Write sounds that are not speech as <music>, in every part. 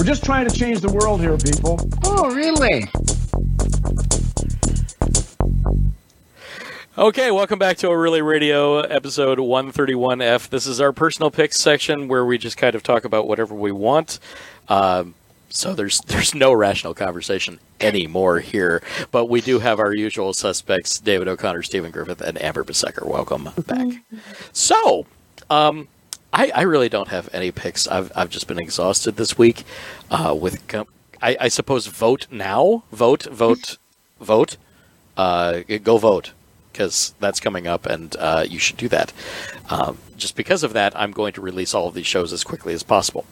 We're just trying to change the world here, people. Oh, really? Okay, welcome back to a Really Radio episode 131F. This is our personal picks section where we just kind of talk about whatever we want. Um, so there's there's no rational conversation anymore here, but we do have our usual suspects: David O'Connor, Stephen Griffith, and Amber Besecker. Welcome back. So, um, I, I really don't have any picks. I've I've just been exhausted this week uh, with. Com- I, I suppose vote now. Vote, vote, <laughs> vote. Uh, go vote because that's coming up, and uh, you should do that. Um, just because of that, I'm going to release all of these shows as quickly as possible.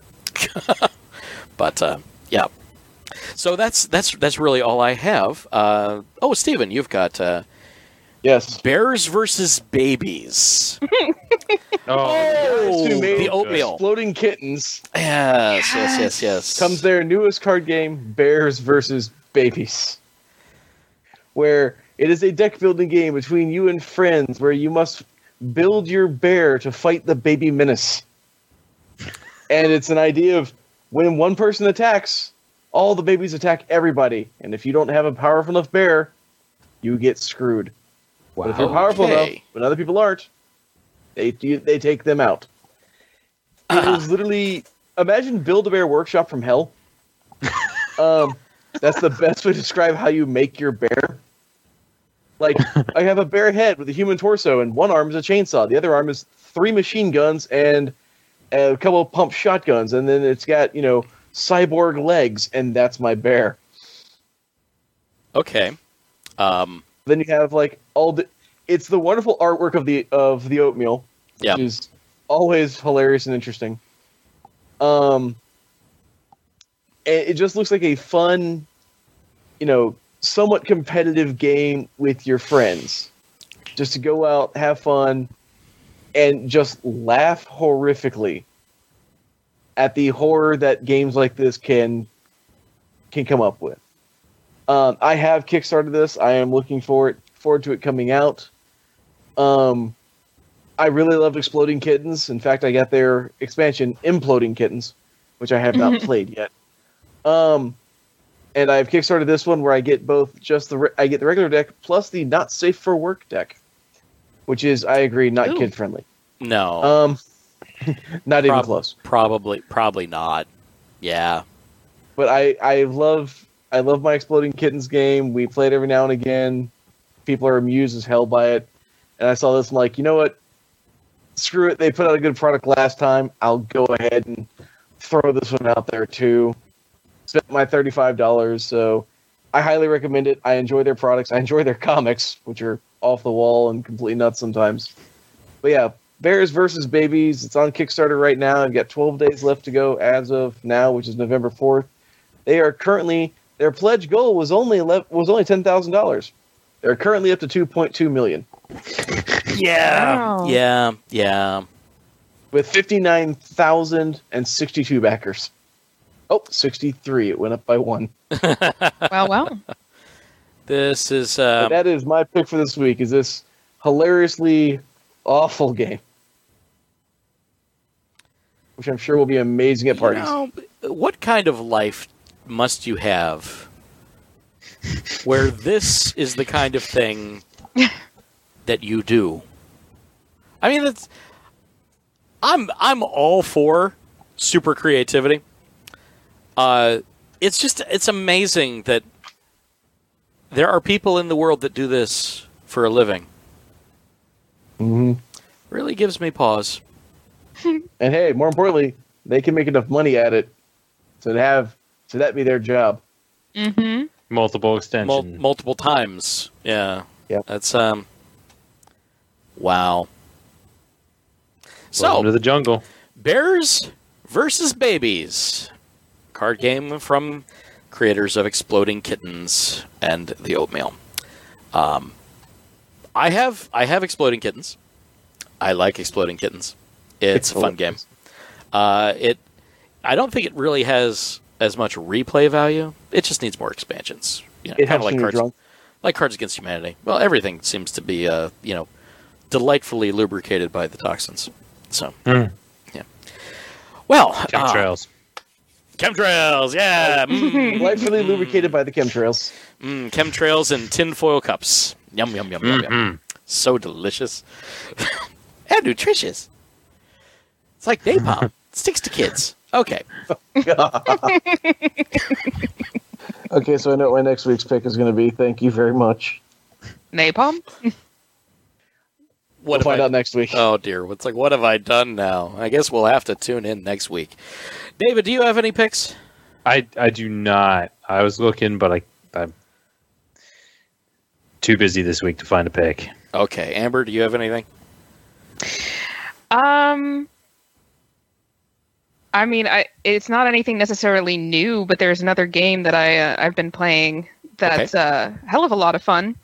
<laughs> but uh, yeah, so that's that's that's really all I have. Uh, oh, Steven, you've got uh, Yes. bears versus babies. Guys who made the oatmeal. Exploding Kittens Yes, yes, yes, yes. comes their newest card game, Bears versus Babies, where it is a deck building game between you and friends where you must build your bear to fight the baby menace. And it's an idea of when one person attacks, all the babies attack everybody. And if you don't have a powerful enough bear, you get screwed. But if you're powerful Okay. enough, but other people aren't, they they take them out. <clears throat> It was literally imagine Build a Bear Workshop from hell. <laughs> um, that's the best way to describe how you make your bear. Like I have a bear head with a human torso, and one arm is a chainsaw, the other arm is three machine guns and a couple of pump shotguns, and then it's got you know cyborg legs, and that's my bear. okay. Um, Then you have like all the. It's the wonderful artwork of the of the oatmeal, Yeah. which is always hilarious and interesting. Um, and it just looks like a fun, you know, somewhat competitive game with your friends, just to go out, have fun, and just laugh horrifically at the horror that games like this can can come up with. Um, I have kickstarted this. I am looking forward forward to it coming out. Um, I really love Exploding Kittens. In fact, I got their expansion, Imploding Kittens, which I have not <laughs> played yet. Um, and I've kickstarted this one where I get both just the re- I get the regular deck plus the not safe for work deck, which is I agree not kid friendly. no, Um, <laughs> not even close. probably, probably not. Yeah. but I I love I love my Exploding Kittens game. We play it every now and again. People are amused as hell by it. And I saw this, I'm like, you know what? Screw it. They put out a good product last time. I'll go ahead and throw this one out there too. Spent my thirty-five dollars, so I highly recommend it. I enjoy their products. I enjoy their <laughs> comics, which are off the wall and completely nuts sometimes. But yeah, Bears versus Babies. It's on Kickstarter right now. I've got 12 days left to go as of now, which is November 4th. They are currently their pledge goal was only ele- was only ten thousand dollars. They're currently up to 2.2 million Yeah. Wow. Yeah. Yeah. with 59,062 backers. Oh, 63. It went up by one. <laughs> Well, well. This is But um, that is my pick for this week. Is this hilariously awful game, which I'm sure will be amazing at you parties. know, what kind of life must you have where this is the kind of thing that you do? I mean, that's I'm I'm all for super creativity. Uh, it's just it's amazing that there are people in the world that do this for a living. Mm-hmm. Really gives me pause. And hey, more importantly, they can make enough money at it to have to that be their job. Mm-hmm. Multiple Mul- extension. multiple times. Yeah. Yeah. That's um. Wow. So Welcome to the jungle. bears versus babies, card game from creators of Exploding Kittens and the Oatmeal. Um, I have I have Exploding Kittens. I like Exploding Kittens. It's a fun game. Uh, it I don't think it really has as much replay value. It just needs more expansions. You know, It kinda helps like cards drunk. like Cards Against Humanity. Well, everything seems to be, uh, you know, delightfully lubricated by the toxins. So, Hmm. yeah. Well, uh, Chemtrails. Chemtrails, yeah. Mm, Lightfully lubricated by the chemtrails. mm, chemtrails and tinfoil cups. Yum, yum, yum, yum, yum. So delicious. <laughs> and nutritious. It's like napalm. <laughs> Sticks to kids. Okay. <laughs> Okay, so I know what my next week's pick is going to be. Thank you very much. Napalm? What we'll find I- out next week. Oh dear. It's like, what have I done now? I guess we'll have to tune in next week. David, do you have any picks? I I do not. I was looking, but I I'm too busy this week to find a pick. Okay. Amber, do you have anything? Um, I mean, I it's not anything necessarily new, but there's another game that I uh, I've been playing that's a hell of a lot of fun.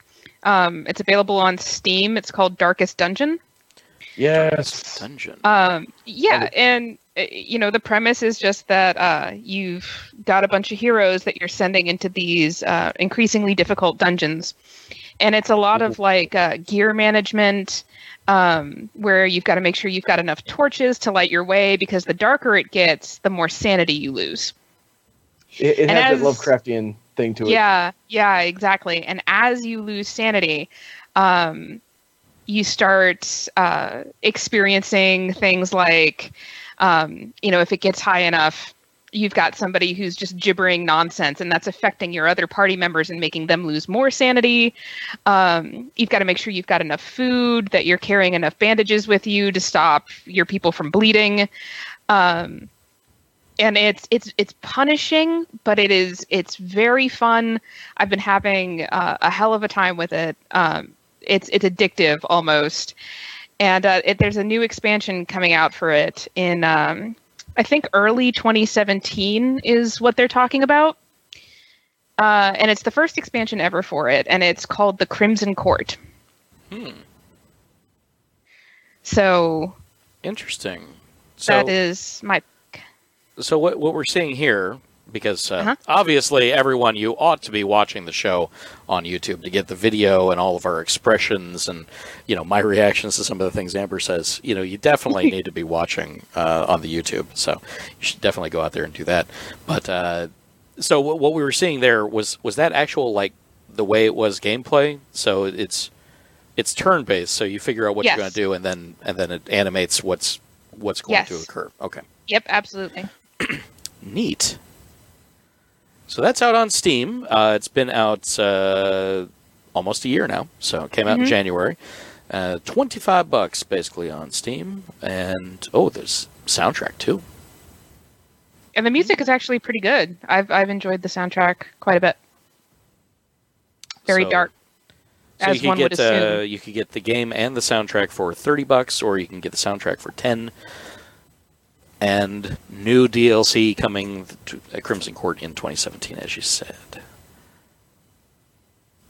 Um, it's available on Steam. It's called Darkest Dungeon. yes. Dungeon. Um, yeah, and uh, you know the premise is just that uh, you've got a bunch of heroes that you're sending into these uh, increasingly difficult dungeons, and it's a lot of like uh, gear management, um, where you've got to make sure you've got enough torches to light your way because the darker it gets, the more sanity you lose. It, it has as- that Lovecraftian thing to it. Yeah, yeah, exactly. And as you lose sanity, um, you start uh, experiencing things like, um, you know, if it gets high enough, you've got somebody who's just gibbering nonsense, and that's affecting your other party members and making them lose more sanity. Um, you've got to make sure you've got enough food, that you're carrying enough bandages with you to stop your people from bleeding. Um, and it's it's it's punishing, but it is it's very fun. I've been having uh, a hell of a time with it. Um, it's it's addictive almost, and uh, it, there's a new expansion coming out for it in um, I think early 2017 is what they're talking about. Uh, and it's the first expansion ever for it, and it's called the Crimson Court. Hmm. So Interesting. So, that is my so what what we're seeing here, because uh, Uh-huh. obviously everyone you ought to be watching the show on YouTube to get the video and all of our expressions and you know my reactions to some of the things Amber says. You know, you definitely <laughs> need to be watching uh, on the YouTube. So you should definitely go out there and do that. But uh, so what, what we were seeing there was was that actual like the way it was gameplay. So it's it's turn based. So you figure out what Yes. you're going to do and then and then it animates what's what's going Yes. to occur. Okay. yep, absolutely. <clears throat> Neat. So that's out on Steam. Uh, it's been out uh, almost a year now. So it came out in Mhm. January. Uh, Twenty-five bucks basically on Steam, and oh, there's soundtrack too. And the music is actually pretty good. I've I've enjoyed the soundtrack quite a bit. Very So- dark, So as you could one would get uh, assume. you could get the game and the soundtrack for thirty bucks, or you can get the soundtrack for ten. And new DLC coming to Crimson Court in 2017, as you said.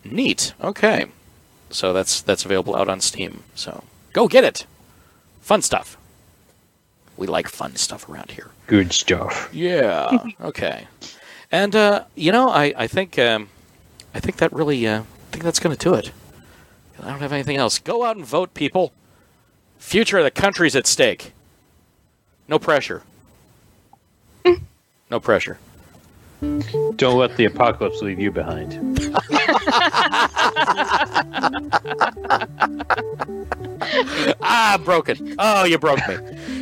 Neat. Okay, so that's that's available out on Steam. So go get it. Fun stuff. We like fun stuff around here. Good stuff. Yeah. <laughs> okay. And uh, you know, I I think um, I think that really uh, I think that's going to do it. I don't have anything else. Go out and vote, people. Future of the country's at stake. No pressure. no pressure. Don't let the apocalypse leave you behind. <laughs> ah, broken. Oh, you broke me.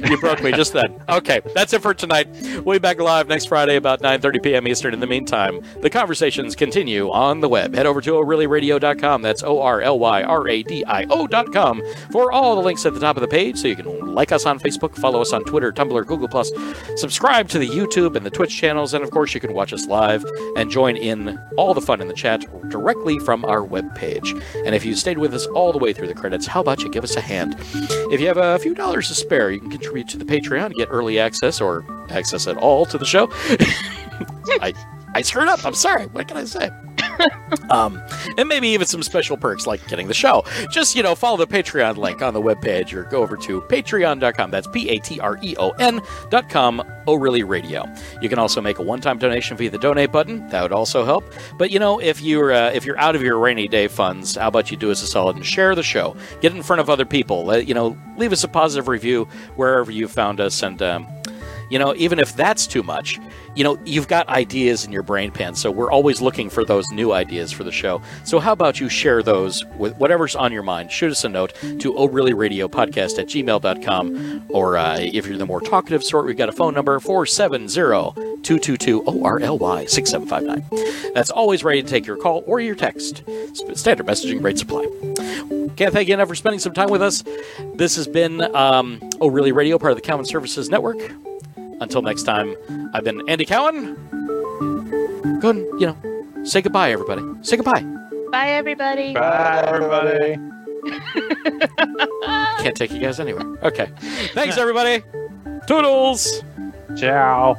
You broke me just then. Okay, that's it for tonight. We'll be back live next Friday about 9.30 p.m. Eastern. In the meantime, the conversations continue on the web. Head over to orlyradio.com. That's O-R-L-Y-R-A-D-I-O dot for all the links at the top of the page so you can like us on Facebook, follow us on Twitter, Tumblr, Google+, subscribe to the YouTube and the Twitch channels, and of course you can watch us live and join in all the fun in the chat directly from our web page. And if you stayed with us all the way through the credits, how about you give us a hand? If you have a few dollars to spare, you can to the Patreon to get early access or access at all to the show. <laughs> I I screwed up. I'm sorry. What can I say? Um, and maybe even some special perks like getting the show. Just, you know, follow the Patreon link on the webpage or go over to patreon.com. That's P A T R E O N.com, O'Reilly Radio. You can also make a one time donation via the donate button. That would also help. But, you know, if you're, uh, if you're out of your rainy day funds, how about you do us a solid and share the show? Get in front of other people. You know, leave us a positive review wherever you found us and, um, you know, even if that's too much, you know, you've got ideas in your brain pan. So we're always looking for those new ideas for the show. So how about you share those with whatever's on your mind? Shoot us a note to oh really radio podcast at gmail.com. Or uh, if you're the more talkative sort, we've got a phone number 470 222 ORLY 6759. That's always ready to take your call or your text. Standard messaging rate supply. Can't thank you enough for spending some time with us. This has been um, Oh Really Radio, part of the Common Services Network. Until next time, I've been Andy Cowan. Go and, you know, say goodbye, everybody. Say goodbye. Bye, everybody. Bye, everybody. <laughs> Can't take you guys anywhere. Okay. Thanks, everybody. Toodles. Ciao.